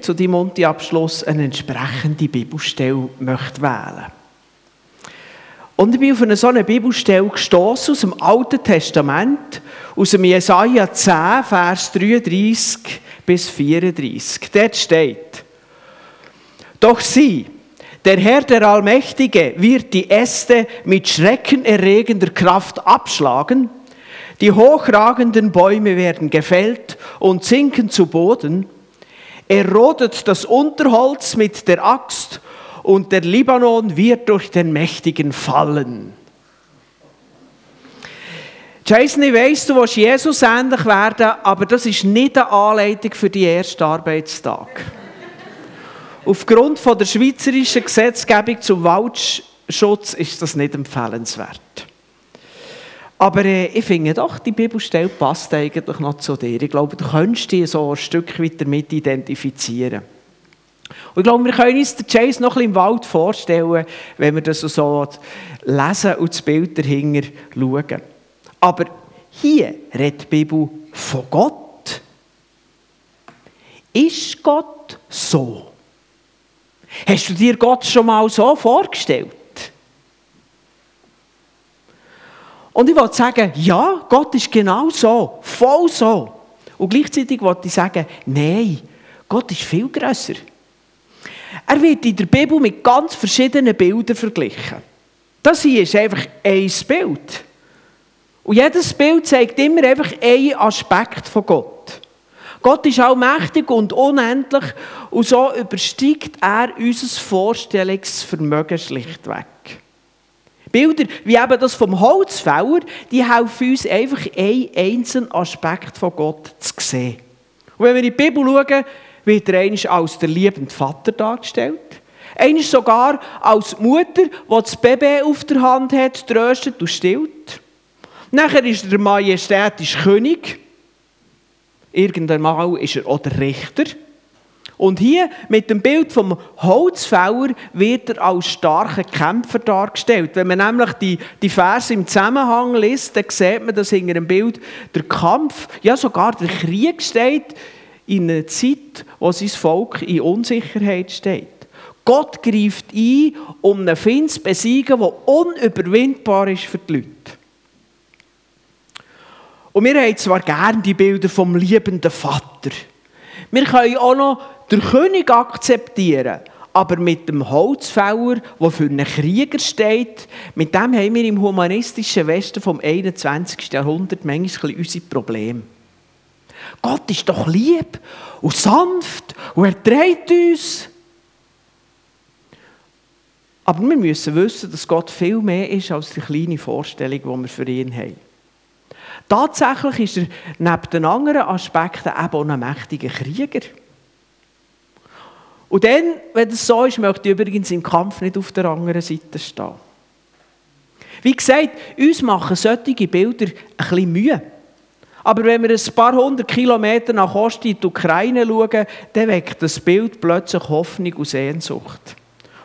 zu deinem Monti-Abschluss eine entsprechende Bibelstelle möchte wählen. Und ich bin auf eine so eine Bibelstelle gestoßen aus dem Alten Testament, aus dem Jesaja 10, Vers 33 bis 34. Dort steht, Doch sieh, der Herr, der Allmächtige, wird die Äste mit schreckenerregender Kraft abschlagen, die hochragenden Bäume werden gefällt und sinken zu Boden, er rodet das Unterholz mit der Axt und der Libanon wird durch den Mächtigen fallen. Jason, ich weiss, du willst Jesus ähnlich werden, aber das ist nicht eine Anleitung für die ersten Arbeitstag. Aufgrund von der schweizerischen Gesetzgebung zum Waldschutz ist das nicht empfehlenswert. Aber äh, ich finde doch, die Bibelstelle passt eigentlich noch zu dir. Ich glaube, du könntest dich so ein Stück weit damit identifizieren. Und ich glaube, wir können uns den Chase noch ein bisschen im Wald vorstellen, wenn wir das so lesen und das Bild dahinter schauen. Aber hier redet die Bibel von Gott. Ist Gott so? Hast du dir Gott schon mal so vorgestellt? Und ich wollte sagen, ja, Gott ist genau so, voll so. Und gleichzeitig wollte ich sagen, nein, Gott ist viel grösser. Er wird in der Bibel mit ganz verschiedenen Bildern verglichen. Das hier ist einfach ein Bild. Und jedes Bild zeigt immer einfach einen Aspekt von Gott. Gott ist allmächtig und unendlich und so übersteigt er unser Vorstellungsvermögen schlichtweg. Bilder wie eben das vom Holzfäller, die helfen uns einfach einen einzelnen Aspekt von Gott zu sehen. Und wenn wir in die Bibel schauen, wird er einmal als der liebende Vater dargestellt. Einmal sogar als Mutter, die das Baby auf der Hand hat, tröstet und stillt. Nachher ist er der majestätische König. Irgendwann ist er auch der Richter. Und hier mit dem Bild vom Holzfäller wird er als starker Kämpfer dargestellt. Wenn man nämlich die, die Verse im Zusammenhang liest, dann sieht man, dass hinter dem Bild der Kampf, ja sogar der Krieg steht, in einer Zeit, wo sein Volk in Unsicherheit steht. Gott greift ein, um einen Feind zu besiegen, der unüberwindbar ist für die Leute. Und wir haben zwar gerne die Bilder vom liebenden Vater. Wir können auch noch den König akzeptieren, aber mit dem Holzfäller, der für einen Krieger steht, mit dem haben wir im humanistischen Westen vom 21. Jahrhundert manchmal unsere Probleme. Gott ist doch lieb und sanft und er trägt uns. Aber wir müssen wissen, dass Gott viel mehr ist als die kleine Vorstellung, die wir für ihn haben. Tatsächlich ist er neben den anderen Aspekten eben auch ein mächtiger Krieger. Und dann, wenn das so ist, möchte ich übrigens im Kampf nicht auf der anderen Seite stehen. Wie gesagt, uns machen solche Bilder ein bisschen Mühe. Aber wenn wir ein paar hundert Kilometer nach Osten in die Ukraine schauen, dann weckt das Bild plötzlich Hoffnung und Sehnsucht.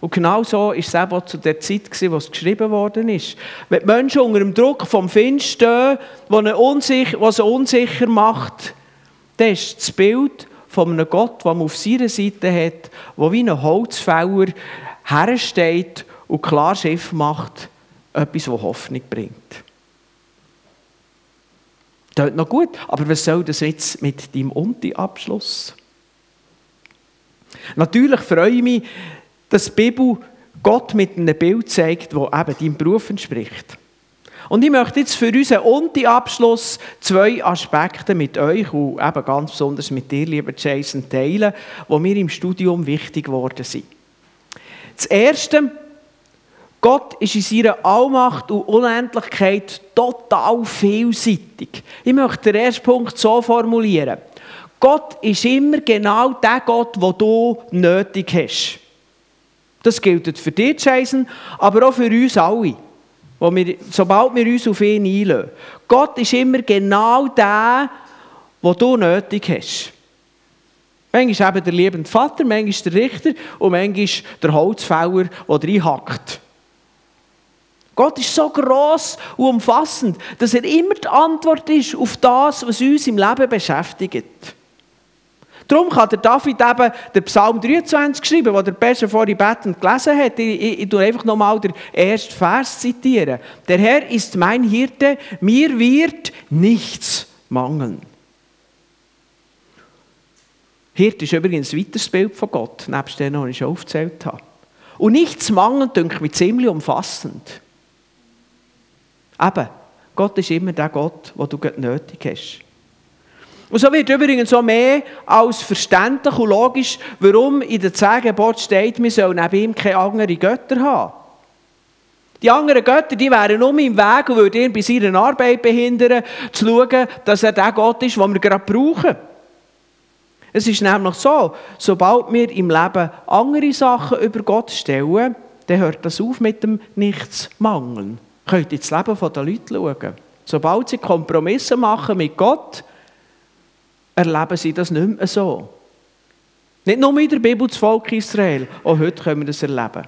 Und genau so war es eben zu der Zeit, wo es geschrieben worden ist. Wenn die Menschen unter dem Druck vom Find stehen, was sie unsicher macht, dann ist das Bild von einem Gott, man auf seiner Seite hat, der wie ein Holzfäller hersteht und klar Schiff macht, etwas, das Hoffnung bringt. Das ist noch gut, aber was soll das jetzt mit deinem Unti-Abschluss? Natürlich freue ich mich, dass die Bibel Gott mit einem Bild zeigt, das eben deinem Beruf entspricht. Und ich möchte jetzt für unseren Unti-Abschluss zwei Aspekte mit euch und eben ganz besonders mit dir, lieber Jason, teilen, die mir im Studium wichtig geworden sind. Das Erste, Gott ist in seiner Allmacht und Unendlichkeit total vielseitig. Ich möchte den ersten Punkt so formulieren. Gott ist immer genau der Gott, den du nötig hast. Das gilt für dich, Jason, aber auch für uns alle wo wir, sobald wir uns auf ihn einlösen. Gott ist immer genau der, den du nötig hast. Manchmal eben der liebende Vater, manchmal der Richter und manchmal der Holzfäller, der reinhackt. Gott ist so gross und umfassend, dass er immer die Antwort ist auf das, was uns im Leben beschäftigt. Darum kann der David eben den Psalm 23 schreiben, den der Pescher vorhin betend gelesen hat. Ich, ich, ich tue einfach nochmal den ersten Vers zitieren. Der Herr ist mein Hirte, mir wird nichts mangeln. Hirte ist übrigens ein weiteres Bild von Gott, nebst dem, was ich schon aufgezählt habe. Und nichts mangeln, denke ich mich ziemlich umfassend. Eben, Gott ist immer der Gott, den du nötig hast. Und so wird übrigens auch mehr als verständlich und logisch, warum in der Zehn steht, wir sollen neben ihm keine anderen Götter haben. Die anderen Götter, die wären um im Weg und würden ihn bei seiner Arbeit behindern, zu schauen, dass er der Gott ist, den wir gerade brauchen. Es ist nämlich so, sobald wir im Leben andere Sachen über Gott stellen, dann hört das auf mit dem Nichtsmangeln. Könnt ihr ins Leben der Leute schauen. Sobald sie Kompromisse machen mit Gott, erleben sie das nicht mehr so. Nicht nur in der Bibel das Volk Israel, auch heute können wir das erleben.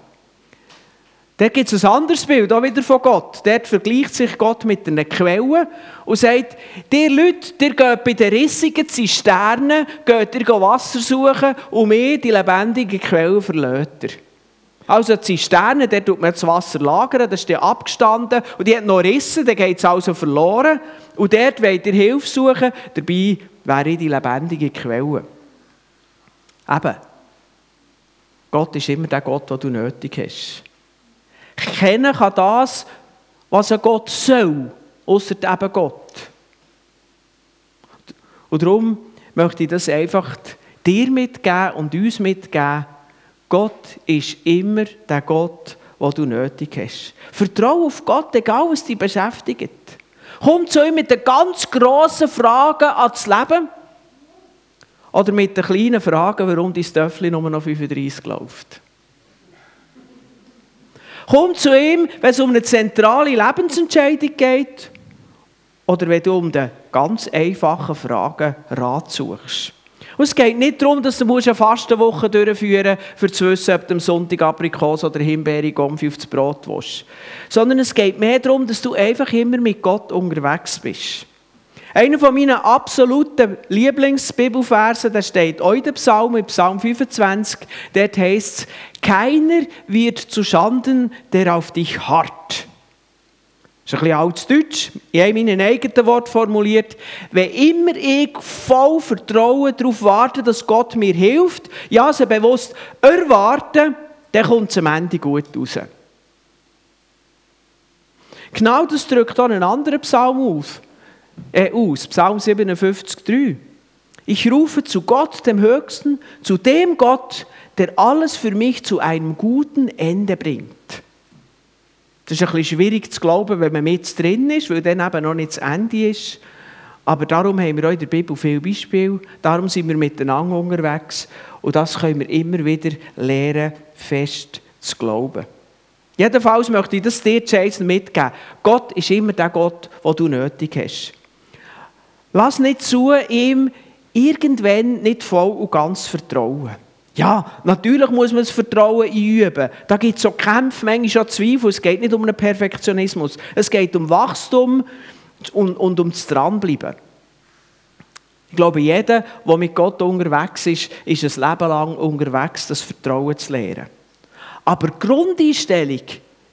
Da gibt es ein anderes Bild, auch wieder von Gott. Dort vergleicht sich Gott mit einer Quelle und sagt, ihr Leute, ihr geht bei den rissigen Zisternen, geht ihr Wasser suchen und mir die lebendige Quelle verlöt Also die Zisterne, dort tut man das Wasser lagern, das ist dann abgestanden und die hat noch Risse, dann geht es also verloren. Und dort wollt ihr Hilfe suchen, dabei wäre die lebendige Quelle. Eben, Gott ist immer der Gott, den du nötig hast. Kennen kann das, was ein Gott soll, außer eben Gott. Und darum möchte ich das einfach dir mitgeben und uns mitgeben. Gott ist immer der Gott, den du nötig hast. Vertraue auf Gott, egal was dich beschäftigt. Komm zu ihm mit den ganz grossen Fragen ans Leben. Oder mit den kleinen Fragen, warum dein Töffel nur noch 35 läuft. Komm zu ihm, wenn es um eine zentrale Lebensentscheidung geht. Oder wenn du um die ganz einfachen Fragen Rat suchst. Und es geht nicht darum, dass du eine Fastenwoche durchführen musst, um zu wissen, ob du am Sonntag Aprikos oder Himbeere Gomfi aufs Brot willst. Sondern es geht mehr darum, dass du einfach immer mit Gott unterwegs bist. Einer von meinen absoluten Lieblingsbibelversen, der steht auch in der Psalm, in Psalm 25, dort heißt es, keiner wird zu Schanden, der auf dich harrt. Das ist ein bisschen altes Deutsch, in einem meinen eigenen Wort formuliert. Wenn immer ich voll Vertrauen darauf warte, dass Gott mir hilft, ja, also bewusst erwarten, dann kommt es am Ende gut raus. Genau das drückt auch ein anderer Psalm auf, äh, aus, Psalm 57, 3. Ich rufe zu Gott, dem Höchsten, zu dem Gott, der alles für mich zu einem guten Ende bringt. Das ist ein bisschen schwierig zu glauben, wenn man mit drin ist, weil dann eben noch nicht das Ende ist. Aber darum haben wir auch in der Bibel viele Beispiele. Darum sind wir miteinander unterwegs. Und das können wir immer wieder lernen, fest zu glauben. Jedenfalls möchte ich das dir, mitgeben. Gott ist immer der Gott, den du nötig hast. Lass nicht zu, ihm irgendwann nicht voll und ganz vertrauen. Ja, natürlich muss man das Vertrauen einüben. Da gibt es auch Kämpfe, manchmal Zweifel. Es geht nicht um einen Perfektionismus. Es geht um Wachstum und, und um das Dranbleiben. Ich glaube, jeder, der mit Gott unterwegs ist, ist ein Leben lang unterwegs, das Vertrauen zu lernen. Aber die Grundeinstellung,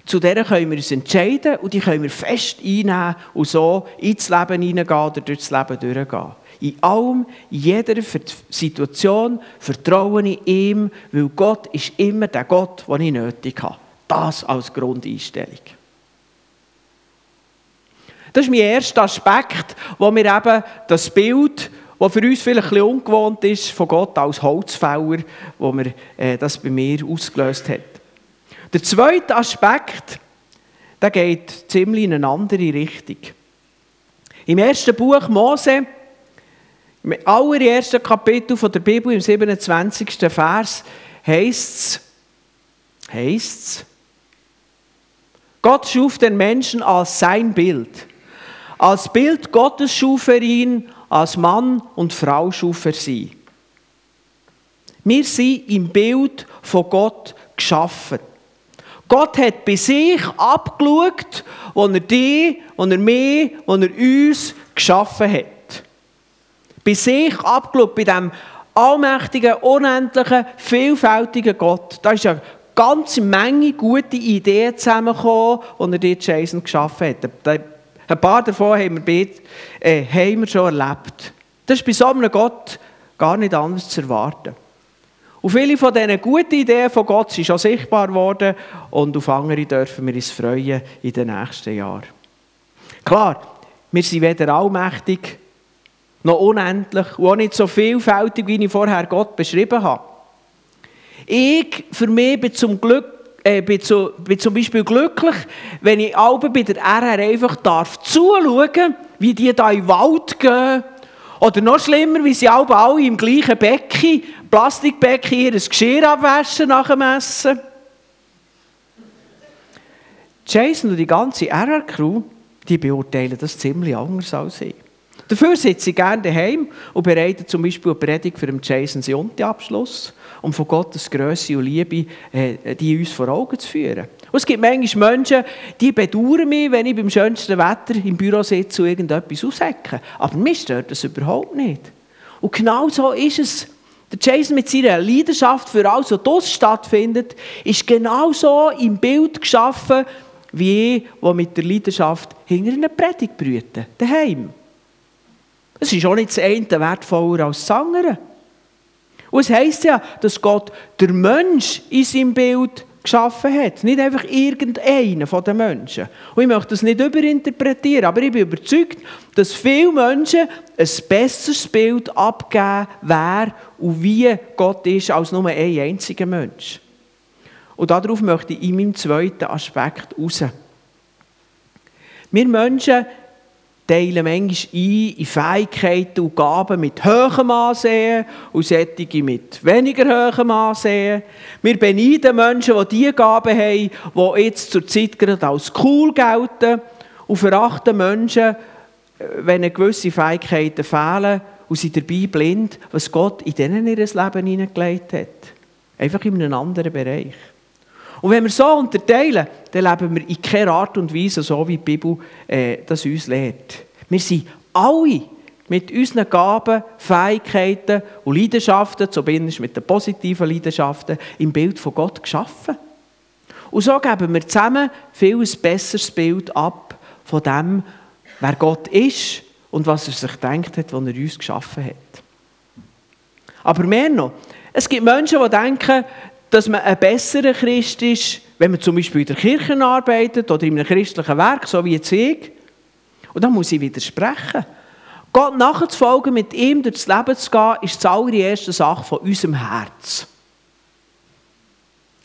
zu der können wir uns entscheiden und die können wir fest einnehmen und so ins Leben hineingehen oder durch das Leben durchgehen. In allem, jeder Situation vertraue ich ihm, weil Gott ist immer der Gott, den ich nötig habe. Das als Grundeinstellung. Das ist mein erster Aspekt, wo mir eben das Bild, das für uns vielleicht ein bisschen ungewohnt ist, von Gott als Holzfäller, wo mir äh, das bei mir ausgelöst hat. Der zweite Aspekt, der geht ziemlich in eine andere Richtung. Im ersten Buch Mose im allerersten Kapitel der Bibel, im 27. Vers, heißt es, heißt's, Gott schuf den Menschen als sein Bild. Als Bild Gottes schuf er ihn, als Mann und Frau schuf er sie. Wir sind im Bild von Gott geschaffen. Gott hat bei sich abgeschaut, wo er die, wo er mich, wo er uns geschaffen hat bei sich abgeschaut, bei dem allmächtigen, unendlichen, vielfältigen Gott. Da ist ja eine ganze Menge gute Ideen zusammengekommen, die er dir Jason geschaffen hat. Ein paar davon haben wir, äh, haben wir schon erlebt. Das ist bei so einem Gott gar nicht anders zu erwarten. Und viele von diesen guten Ideen von Gott sind schon sichtbar geworden und auf andere dürfen wir uns freuen in den nächsten Jahren. Klar, wir sind weder allmächtig noch unendlich und auch nicht so vielfältig, wie ich vorher Gott beschrieben habe. Ich, für mich, bin zum, Glück, äh, bin, zu, bin zum Beispiel glücklich, wenn ich alle bei der RR einfach darf zuschauen, wie die da in den Wald gehen. Oder noch schlimmer, wie sie alle, alle im gleichen Becken, Plastikbecken, ihr Geschirr abwaschen nach dem Essen. Jason und die ganze RR-Crew, die beurteilen das ziemlich anders als ich. Dafür sitze ich gerne daheim und bereite zum Beispiel eine Predigt für den Jason Sionti-Abschluss, um von Gottes Größe und Liebe äh, die uns vor Augen zu führen. Und es gibt manchmal Menschen, die bedauern mich, wenn ich beim schönsten Wetter im Büro sitze und irgendetwas aushecke. Aber mir stört das überhaupt nicht. Und genau so ist es. Der Jason mit seiner Leidenschaft für alles, was dort stattfindet, ist genau so im Bild geschaffen, wie ich, der mit der Leidenschaft hinter einer Predigt brüte, daheim. Es ist auch nicht das eine wertvoller als das andere. Und es heisst ja, dass Gott der Mensch in seinem Bild geschaffen hat. Nicht einfach irgendeinen von den Menschen. Und ich möchte das nicht überinterpretieren, aber ich bin überzeugt, dass viele Menschen ein besseres Bild abgeben, wer und wie Gott ist, als nur ein einziger Mensch. Und darauf möchte ich in meinem zweiten Aspekt raus. Wir Menschen teilen manchmal ein in Fähigkeiten und Gaben mit hohem Ansehen und solche mit weniger hohem Ansehen. Wir beneiden Menschen, die diese Gaben haben, die jetzt zur Zeit gerade als cool gelten und verachten Menschen, wenn gewisse Fähigkeiten fehlen und sind dabei blind, was Gott in denen ihr Leben hineingelegt hat. Einfach in einem anderen Bereich. Und wenn wir so unterteilen, dann leben wir in keiner Art und Weise so, wie die Bibel äh, das uns lehrt. Wir sind alle mit unseren Gaben, Fähigkeiten und Leidenschaften, zumindest mit den positiven Leidenschaften, im Bild von Gott geschaffen. Und so geben wir zusammen viel ein besseres Bild ab von dem, wer Gott ist und was er sich denkt hat, als er uns geschaffen hat. Aber mehr noch, es gibt Menschen, die denken, dass man ein besserer Christ ist, wenn man zum Beispiel in der Kirche arbeitet oder in einem christlichen Werk, so wie jetzt ich. Und da muss ich widersprechen. Gott nachzufolgen, mit ihm durchs Leben zu gehen, ist die allererste Sache von unserem Herz.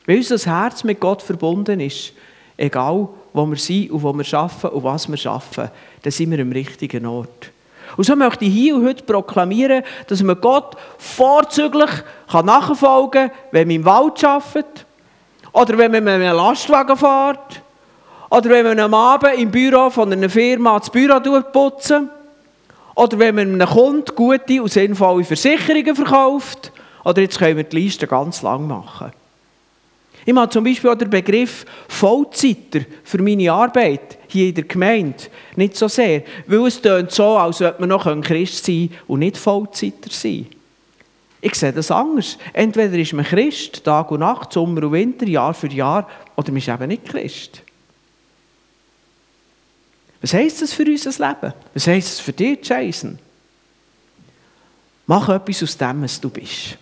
Weil unser Herz mit Gott verbunden ist, egal wo wir sind und wo wir arbeiten und was wir arbeiten, dann sind wir am richtigen Ort. Und so möchte ich hier und heute proklamieren, dass man Gott vorzüglich nachfolgen kann, wenn man im Wald arbeitet, oder wenn man mit einem Lastwagen fährt, oder wenn man am Abend im Büro von einer Firma das Büro putzen, oder wenn man einem Kunden gute und sinnvolle Versicherungen verkauft, oder jetzt können wir die Liste ganz lang machen. Ich habe zum Beispiel auch den Begriff Vollzeiter für meine Arbeit hier in der Gemeinde nicht so sehr, weil es tönt so, als ob man noch Christ sein und nicht Vollzeiter sein. Ich sehe das anders. Entweder ist man Christ, Tag und Nacht, Sommer und Winter, Jahr für Jahr, oder man ist eben nicht Christ. Was heisst das für unser Leben? Was heisst das für dich, Jason? Mach etwas aus dem, was du bist.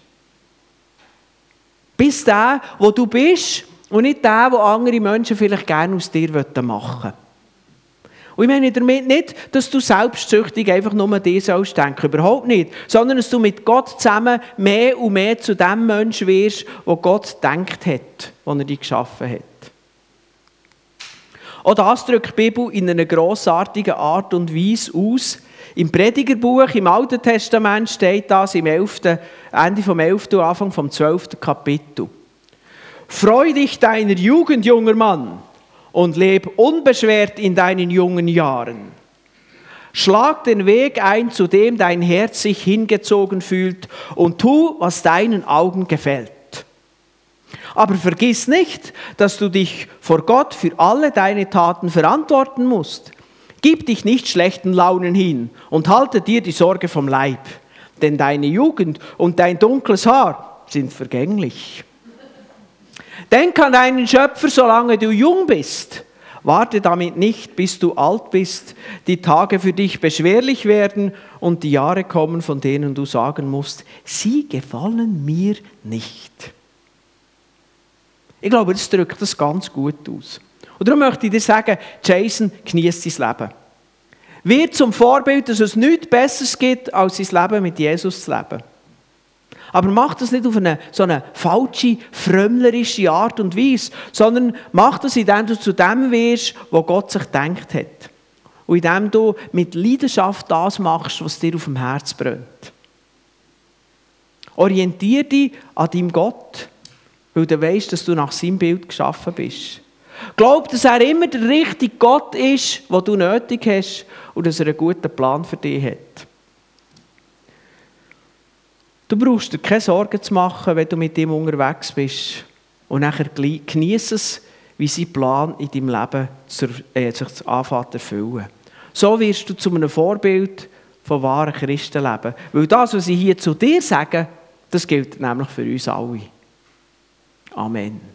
Bist der, wo du bist und nicht der, wo andere Menschen vielleicht gerne aus dir machen wollen. Und ich meine damit nicht, dass du selbstsüchtig einfach nur dir sollst denken, überhaupt nicht, sondern dass du mit Gott zusammen mehr und mehr zu dem Menschen wirst, wo Gott denkt hat, wo er dich geschaffen hat. Auch das drückt die Bibel in einer grossartigen Art und Weise aus. Im Predigerbuch, im Alten Testament steht das im 11., Ende vom 11. und Anfang vom 12. Kapitel. Freu dich deiner Jugend, junger Mann, und leb unbeschwert in deinen jungen Jahren. Schlag den Weg ein, zu dem dein Herz sich hingezogen fühlt, und tu, was deinen Augen gefällt. Aber vergiss nicht, dass du dich vor Gott für alle deine Taten verantworten musst. Gib dich nicht schlechten Launen hin und halte dir die Sorge vom Leib. denn deine Jugend und dein dunkles Haar sind vergänglich. Denk an deinen Schöpfer, solange du jung bist. Warte damit nicht, bis du alt bist, die Tage für dich beschwerlich werden und die Jahre kommen, von denen du sagen musst, sie gefallen mir nicht. Ich glaube, das drückt das ganz gut aus. Und darum möchte ich dir sagen, Jason, genießt dein Leben. Wird zum Vorbild, dass es nichts Besseres gibt, als sein Leben mit Jesus zu leben. Aber mach das nicht auf eine so eine falsche, frömmlerische Art und Weise, sondern mach das, indem du zu dem wirst, wo Gott sich gedacht hat. Und indem du mit Leidenschaft das machst, was dir auf dem Herz brennt. Orientiere dich an deinem Gott, weil du weißt, dass du nach seinem Bild geschaffen bist. Glaub, dass er immer der richtige Gott ist, den du nötig hast und dass er einen guten Plan für dich hat. Du brauchst dir keine Sorgen zu machen, wenn du mit ihm unterwegs bist. Und nachher genieße es, wie sein Plan in deinem Leben äh, sich anfängt zu erfüllen. So wirst du zu einem Vorbild von wahren Christenleben. Weil das, was ich hier zu dir sage, das gilt nämlich für uns alle. Amen.